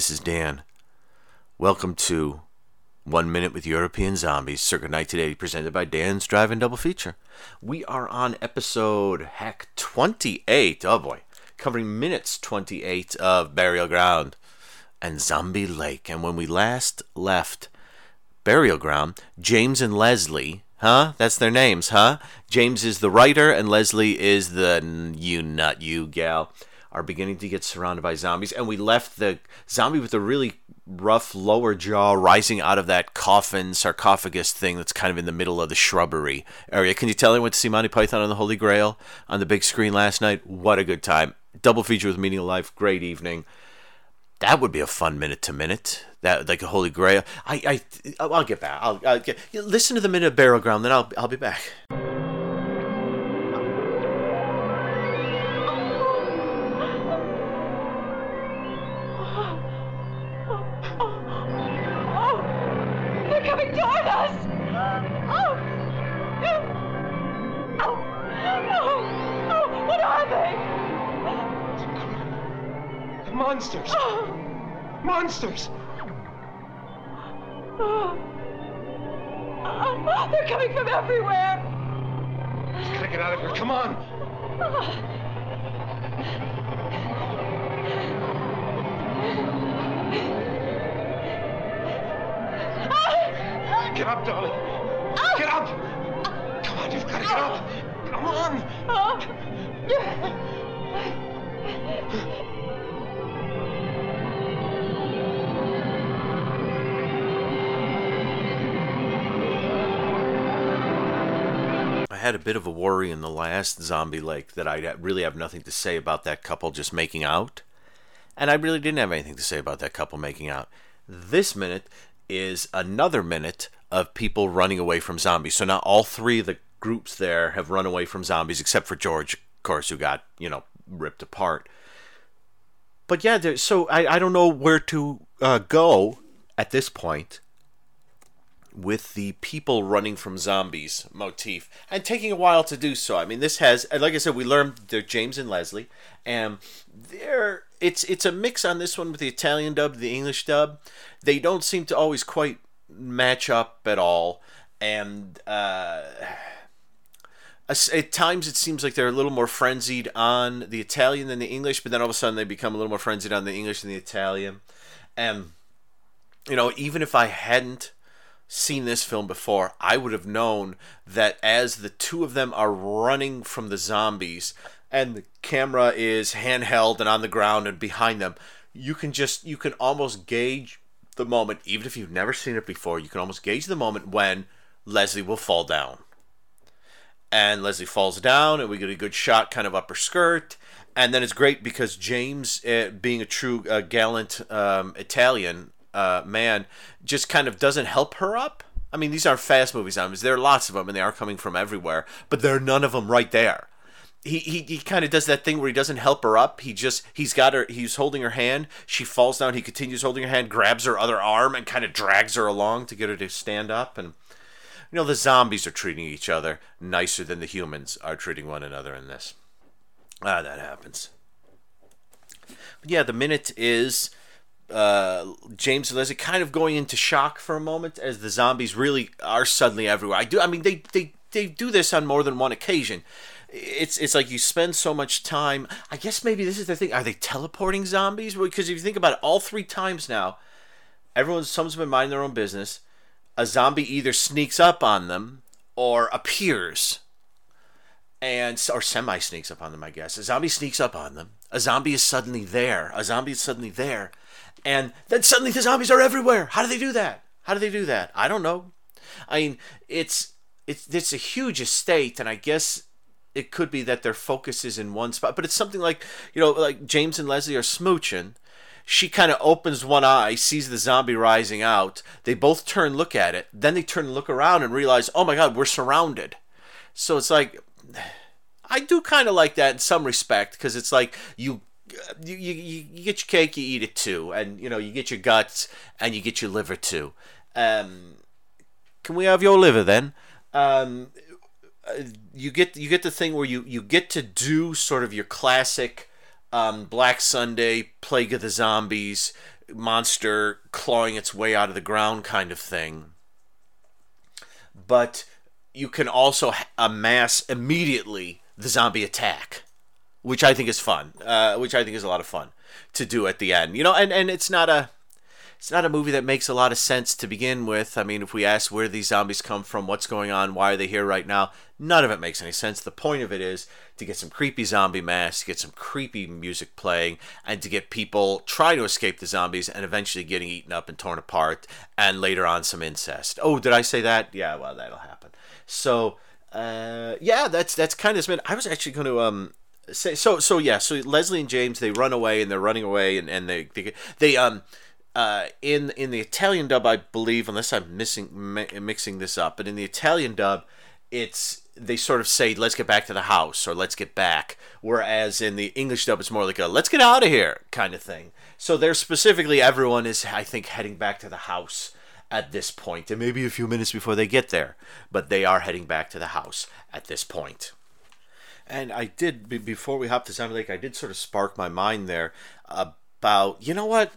This is Dan. Welcome to One Minute with European Zombies, circa 1980, presented by Dan's Drive and Double Feature. We are on episode, heck, 28. Oh boy. Covering minutes 28 of Burial Ground and Zombie Lake. And when we last left Burial Ground, James and Leslie, huh? That's their names, huh? James is the writer and Leslie is the you nut, you gal are beginning to get surrounded by zombies. And we left the zombie with a really rough lower jaw rising out of that coffin sarcophagus thing that's kind of in the middle of the shrubbery area. Can you tell anyone went to see Monty Python and the Holy Grail on the big screen last night? What a good time. Double feature with Meaning of Life. Great evening. That would be a fun minute to minute. That like a Holy Grail. I I I'll get back. I'll, I'll get listen to the minute of Burial Ground. Then I'll I'll be back. monsters! Oh! Oh! Oh! They're coming from everywhere! Gotta get out of here. Come on! Get up, darling. Get up! Come on, you've gotta get up! Come on! Oh, I had a bit of a worry in the last Zombie Lake that I really have nothing to say about that couple just making out. And I really didn't have anything to say about that couple making out. This minute is another minute of people running away from zombies. So now all three of the groups there have run away from zombies, except for George, of course, who got, you know, ripped apart. But yeah, so I, I don't know where to uh, go at this point with the people running from zombies motif and taking a while to do so. I mean, this has, like I said, we learned they're James and Leslie, and they're it's it's a mix on this one with the Italian dub, the English dub. They don't seem to always quite match up at all, and uh, at times it seems like they're a little more frenzied on the Italian than the English, but then all of a sudden they become a little more frenzied on the English than the Italian, and you know, even if I hadn't seen this film before, I would have known that as the two of them are running from the zombies and the camera is handheld and on the ground and behind them, you can just you can almost gauge the moment even if you've never seen it before, you can almost gauge the moment when Leslie will fall down. And Leslie falls down and we get a good shot kind of up her skirt and then it's great because James, uh, being a true uh, gallant um, Italian uh, man, just kind of doesn't help her up. I mean, these aren't fast movie zombies. There are lots of them, and they are coming from everywhere. But there are none of them right there. He he, he kind of does that thing where he doesn't help her up. He just he's got her. He's holding her hand. She falls down. He continues holding her hand, grabs her other arm, and kind of drags her along to get her to stand up. And you know, the zombies are treating each other nicer than the humans are treating one another in this. Ah, that happens. But yeah, the minute is uh, James and Leslie kind of going into shock for a moment as the zombies really are suddenly everywhere. I do. I mean, they they they do this on more than one occasion. It's it's like you spend so much time. I guess maybe this is the thing. Are they teleporting zombies? Because if you think about it, all three times now, everyone's someone's been minding their own business. A zombie either sneaks up on them or appears and or semi sneaks up on them. I guess a zombie sneaks up on them. A zombie is suddenly there. A zombie is suddenly there, and then suddenly the zombies are everywhere. How do they do that? How do they do that? I don't know. I mean, it's it's it's a huge estate, and I guess it could be that their focus is in one spot. But it's something like you know, like James and Leslie are smooching. She kind of opens one eye, sees the zombie rising out. They both turn, look at it. Then they turn and look around and realize, oh my god, we're surrounded. So it's like I do kind of like that in some respect because it's like you, you you you get your cake, you eat it too, and you know you get your guts and you get your liver too. Um, can we have your liver then? Um, uh, you get you get the thing where you you get to do sort of your classic um, Black Sunday, Plague of the Zombies, monster clawing its way out of the ground kind of thing. But you can also amass immediately the zombie attack, which I think is fun. Uh, which I think is a lot of fun to do at the end. You know, and, and it's not a it's not a movie that makes a lot of sense to begin with. I mean, if we ask where these zombies come from, what's going on, why are they here right now, none of it makes any sense. The point of it is to get some creepy zombie masks, to get some creepy music playing, and to get people try to escape the zombies and eventually getting eaten up and torn apart, and later on some incest. Oh, did I say that? Yeah, well, that'll happen. So, uh, yeah, that's that's kind of. I was actually going to um say so so yeah. So Leslie and James they run away and they're running away and and they they, they um uh, in in the Italian dub, I believe, unless I'm missing mi- mixing this up, but in the Italian dub, it's they sort of say let's get back to the house or let's get back, whereas in the English dub, it's more like a let's get out of here kind of thing. So there specifically, everyone is I think heading back to the house at this point, and maybe a few minutes before they get there, but they are heading back to the house at this point. And I did before we hopped to Zombie Lake, I did sort of spark my mind there about you know what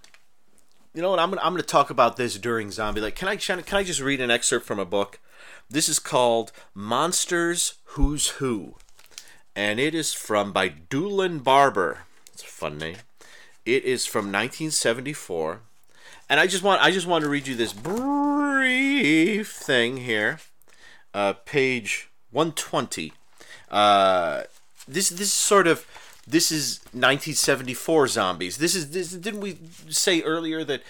you know what? I'm gonna I'm gonna talk about this during Zombie Lake. Can I can I just read an excerpt from a book? This is called Monsters Who's Who, and it is from by Dulan Barber. It's a fun name. It is from 1974, and I just want I just want to read you this brief thing here, uh, page 120. Uh, this this sort of this is 1974 zombies. This is this. Didn't we say earlier that?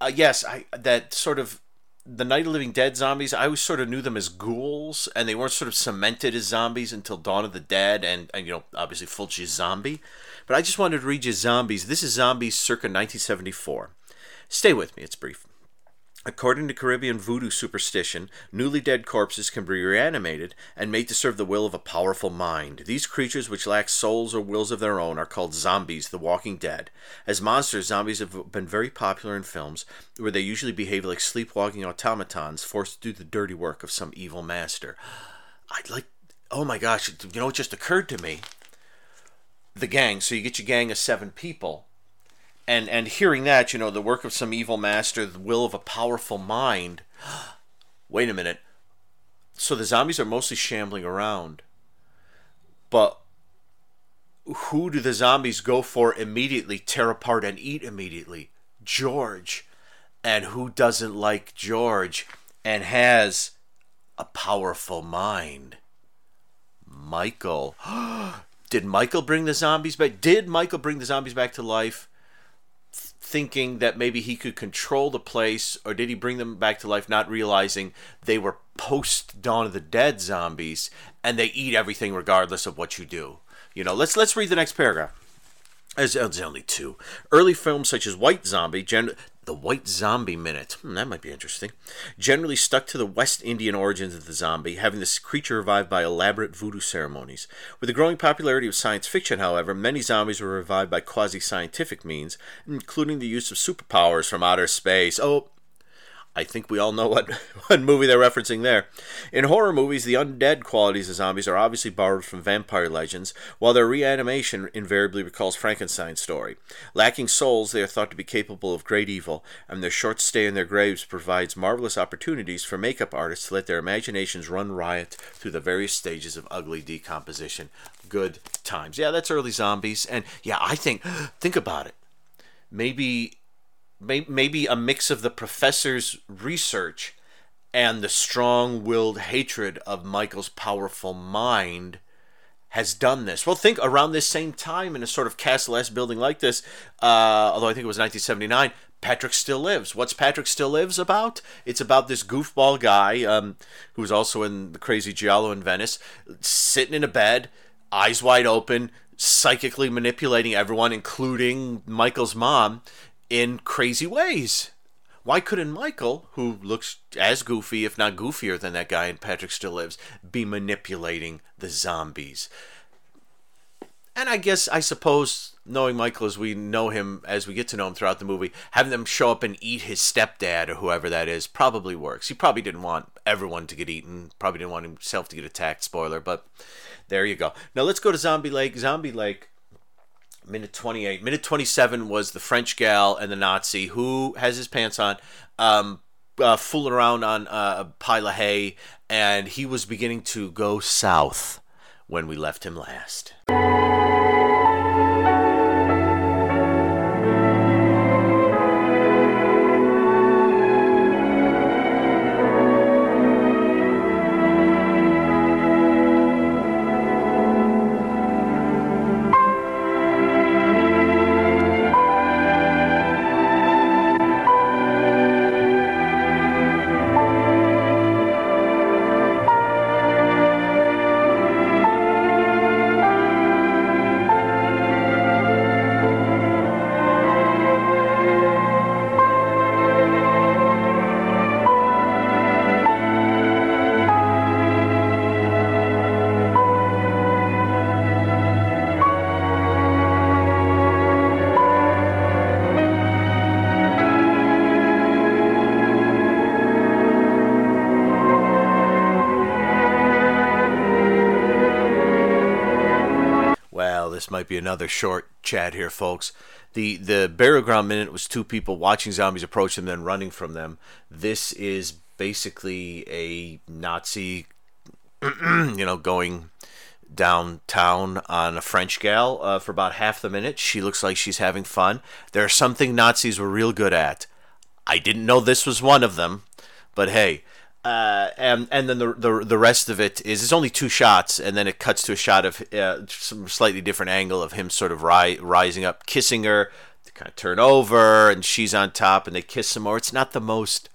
Uh, yes, I that sort of the Night of Living Dead zombies. I always sort of knew them as ghouls, and they weren't sort of cemented as zombies until Dawn of the Dead, and and you know obviously Fulci's zombie. But I just wanted to read you zombies. This is zombies circa 1974. Stay with me. It's brief. According to Caribbean voodoo superstition, newly dead corpses can be reanimated and made to serve the will of a powerful mind. These creatures, which lack souls or wills of their own, are called zombies, the walking dead. As monsters, zombies have been very popular in films, where they usually behave like sleepwalking automatons forced to do the dirty work of some evil master. I'd like. Oh my gosh, you know, it just occurred to me. The gang. So you get your gang of seven people and and hearing that, you know, the work of some evil master, the will of a powerful mind. Wait a minute. So the zombies are mostly shambling around. But who do the zombies go for immediately, tear apart and eat immediately? George. And who doesn't like George and has a powerful mind? Michael. Did Michael bring the zombies back? Did Michael bring the zombies back to life? Thinking that maybe he could control the place, or did he bring them back to life, not realizing they were post Dawn of the Dead zombies, and they eat everything regardless of what you do? You know, let's let's read the next paragraph. There's, oh, only two. Early films such as White Zombie, gen- the White Zombie Minute, hmm, that might be interesting, generally stuck to the West Indian origins of the zombie, having this creature revived by elaborate voodoo ceremonies. With the growing popularity of science fiction, however, many zombies were revived by quasi scientific means, including the use of superpowers from outer space. Oh, I think we all know what, what movie they're referencing there. In horror movies, the undead qualities of zombies are obviously borrowed from vampire legends, while their reanimation invariably recalls Frankenstein's story. Lacking souls, they are thought to be capable of great evil, and their short stay in their graves provides marvelous opportunities for makeup artists to let their imaginations run riot through the various stages of ugly decomposition. Good times. Yeah, that's early zombies, and yeah, I think, think about it. Maybe maybe a mix of the professor's research and the strong willed hatred of Michael's powerful mind has done this. Well, think around this same time in a sort of Castle S building like this, uh, although I think it was 1979, Patrick Still Lives. What's Patrick Still Lives about? It's about this goofball guy um, who's also in the Crazy Giallo in Venice, sitting in a bed, eyes wide open, psychically manipulating everyone, including Michael's mom, in crazy ways. Why couldn't Michael, who looks as goofy, if not goofier than that guy in Patrick Still Lives, be manipulating the zombies? And I guess, I suppose, knowing Michael as we know him, as we get to know him throughout the movie, having them show up and eat his stepdad or whoever that is probably works. He probably didn't want everyone to get eaten, probably didn't want himself to get attacked, spoiler, but there you go. Now let's go to Zombie Lake. Zombie Lake Minute 28. Minute 27 was the French gal and the Nazi who has his pants on, um, uh, fooling around on uh, a pile of hay, and he was beginning to go south when we left him last. This might be another short chat here, folks. The the burial ground minute was two people watching zombies approach them, then running from them. This is basically a Nazi, you know, going downtown on a French gal uh, for about half the minute. She looks like she's having fun. There's something Nazis were real good at. I didn't know this was one of them, but hey. Uh, and and then the, the the rest of it is it's only two shots, and then it cuts to a shot of uh, some slightly different angle of him sort of ri- rising up, kissing her. They kind of turn over, and she's on top, and they kiss some more. It's not the most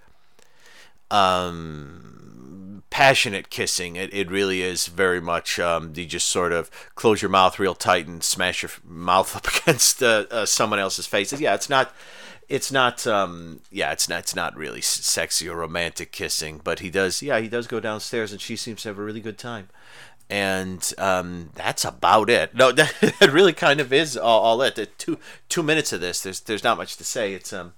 um, passionate kissing. It, it really is very much um, you just sort of close your mouth real tight and smash your mouth up against uh, uh, someone else's face. Yeah, it's not. It's not. Um, yeah, it's not. It's not really sexy or romantic kissing. But he does. Yeah, he does go downstairs, and she seems to have a really good time. And um, that's about it. No, that really kind of is all, all it. The two two minutes of this. There's there's not much to say. It's um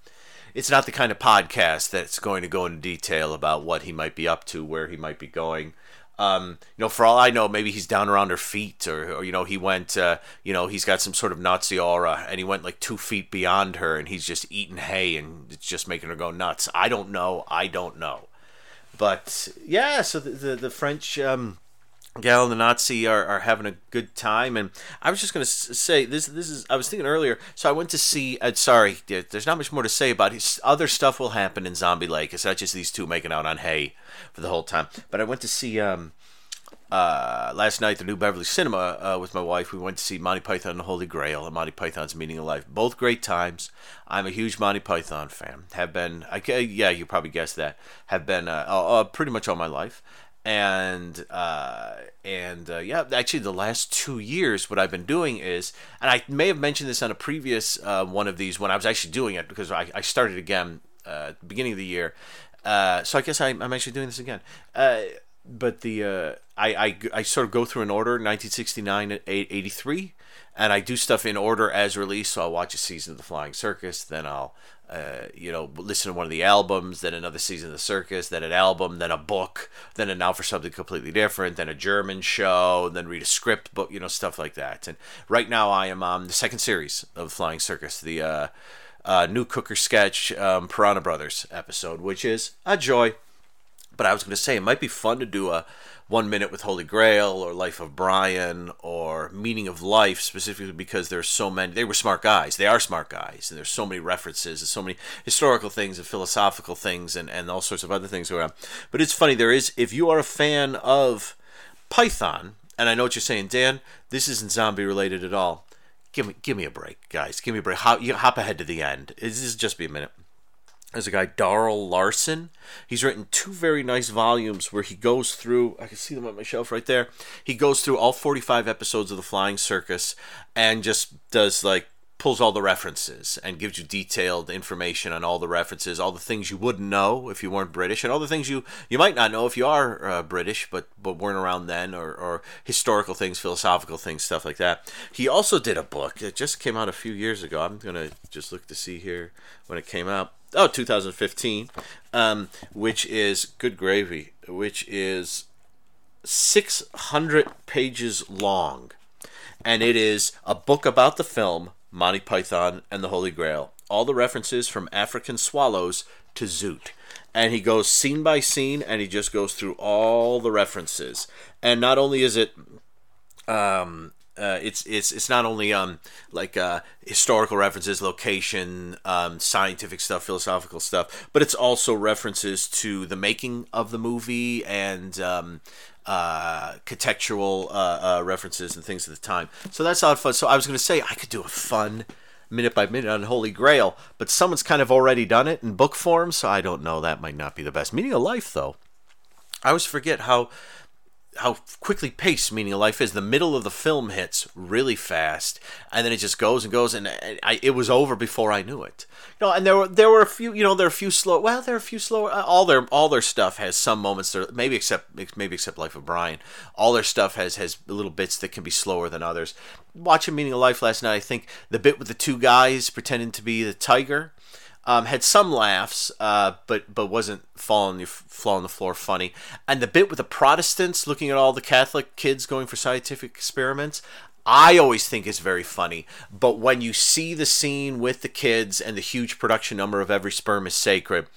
it's not the kind of podcast that's going to go into detail about what he might be up to, where he might be going. Um, you know, for all I know, maybe he's down around her feet, or, or you know, he went, uh, you know, he's got some sort of Nazi aura, and he went like two feet beyond her, and he's just eating hay, and it's just making her go nuts. I don't know. I don't know. But yeah, so the the, the French. Um, Gal and the Nazi are, are having a good time, and I was just gonna say this. This is I was thinking earlier. So I went to see. Uh, sorry, there's not much more to say about it. Other stuff will happen in Zombie Lake. It's not just these two making out on hay for the whole time. But I went to see um, uh, last night the New Beverly Cinema uh, with my wife. We went to see Monty Python and the Holy Grail and Monty Python's Meaning of Life. Both great times. I'm a huge Monty Python fan. Have been. I yeah, you probably guessed that. Have been uh, pretty much all my life and uh, and uh, yeah, actually, the last two years, what I've been doing is, and I may have mentioned this on a previous uh, one of these when I was actually doing it because I, I started again uh, beginning of the year. Uh, so I guess I, I'm actually doing this again. Uh, but the uh, I, I I sort of go through an order: 1969 83, and I do stuff in order as released. So I'll watch a season of The Flying Circus, then I'll uh, you know, listen to one of the albums, then another season of the circus, then an album, then a book, then a now for something completely different, then a German show, then read a script book, you know, stuff like that. And right now I am on the second series of the Flying Circus, the uh, uh, new Cooker sketch um, Piranha Brothers episode, which is a joy. But I was going to say it might be fun to do a one Minute with Holy Grail or Life of Brian or Meaning of Life, specifically because there's so many. They were smart guys. They are smart guys, and there's so many references and so many historical things and philosophical things and, and all sorts of other things on. But it's funny. There is, if you are a fan of Python, and I know what you're saying, Dan, this isn't zombie related at all. Give me, give me a break, guys. Give me a break. Hop, you hop ahead to the end. This is just be a minute. There's a guy, Darl Larsen. He's written two very nice volumes where he goes through, I can see them on my shelf right there. He goes through all 45 episodes of The Flying Circus and just does like, pulls all the references and gives you detailed information on all the references, all the things you wouldn't know if you weren't British, and all the things you, you might not know if you are uh, British but, but weren't around then, or, or historical things, philosophical things, stuff like that. He also did a book. It just came out a few years ago. I'm going to just look to see here when it came out oh 2015 um, which is good gravy which is 600 pages long and it is a book about the film Monty Python and the Holy Grail. All the references from African swallows to Zoot. And he goes scene by scene and he just goes through all the references. And not only is it um, uh, it's it's it's not only um like uh, historical references, location, um, scientific stuff, philosophical stuff, but it's also references to the making of the movie and um, uh, contextual uh, uh, references and things at the time. So that's a lot of fun. So I was going to say I could do a fun minute by minute on Holy Grail, but someone's kind of already done it in book form, so I don't know. That might not be the best. Meaning of Life, though, I always forget how how quickly paced meaning of life is. The middle of the film hits really fast and then it just goes and goes and I, it was over before i knew it. You know and there were there were a few you know there are a few slow well there are a few slower uh, all their all their stuff has some moments there maybe except maybe except life of brian all their stuff has has little bits that can be slower than others. Watching meaning of life last night i think the bit with the two guys pretending to be the tiger um, had some laughs, uh, but but wasn't falling the fall on the floor funny. And the bit with the Protestants looking at all the Catholic kids going for scientific experiments, I always think is very funny. But when you see the scene with the kids and the huge production number of Every Sperm is Sacred,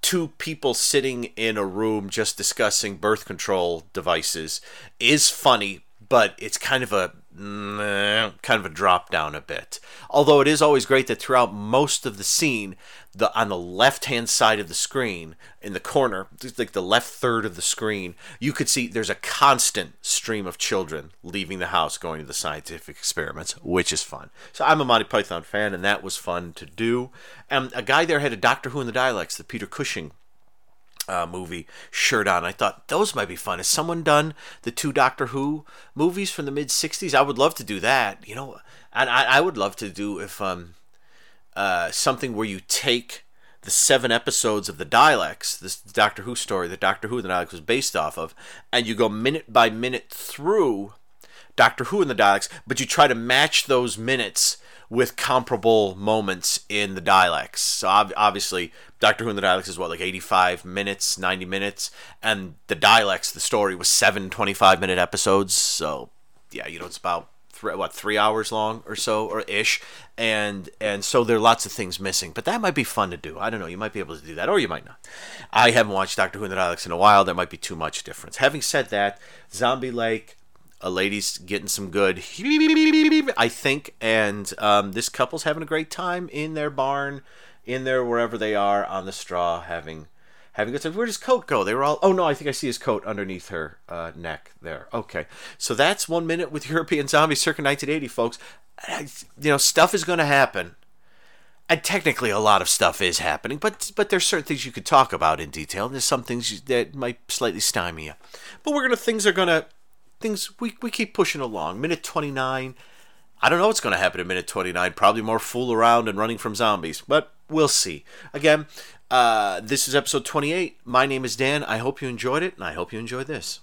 two people sitting in a room just discussing birth control devices is funny, but it's kind of a kind of a drop down a bit. Although it is always great that throughout most of the scene, the on the left hand side of the screen, in the corner, like the left third of the screen, you could see there's a constant stream of children leaving the house going to the scientific experiments, which is fun. So I'm a Monty Python fan, and that was fun to do. And a guy there had a Doctor Who in the Daleks, the Peter Cushing uh, movie shirt on. I thought those might be fun. Has someone done the two Doctor Who movies from the mid '60s? I would love to do that. You know, and I, I would love to do if um, uh, something where you take the seven episodes of the Daleks, this Doctor Who story that Doctor Who and the Daleks was based off of, and you go minute by minute through Doctor Who and the Daleks, but you try to match those minutes with comparable moments in the Daleks. So obviously, Doctor Who and the Daleks is what like 85 minutes, 90 minutes, and the Daleks, the story was seven 25 minute episodes. So yeah, you know it's about three, what three hours long or so or ish, and and so there are lots of things missing. But that might be fun to do. I don't know. You might be able to do that, or you might not. I haven't watched Doctor Who and the Daleks in a while. There might be too much difference. Having said that, Zombie Lake a lady's getting some good, I think, and um, this couple's having a great time in their barn, in there wherever they are on the straw, having having good time. Where does coat go? They were all. Oh no, I think I see his coat underneath her uh, neck there. Okay, so that's one minute with European Zombies circa 1980, folks. You know, stuff is going to happen. And technically, a lot of stuff is happening, but but there's certain things you could talk about in detail. And there's some things that might slightly stymie you. But we're gonna things are gonna things we, we keep pushing along. Minute 29. I don't know what's going to happen in minute 29. Probably more fool around and running from zombies, but we'll see. Again, uh, this is episode 28. My name is Dan. I hope you enjoyed it, and I hope you enjoyed this.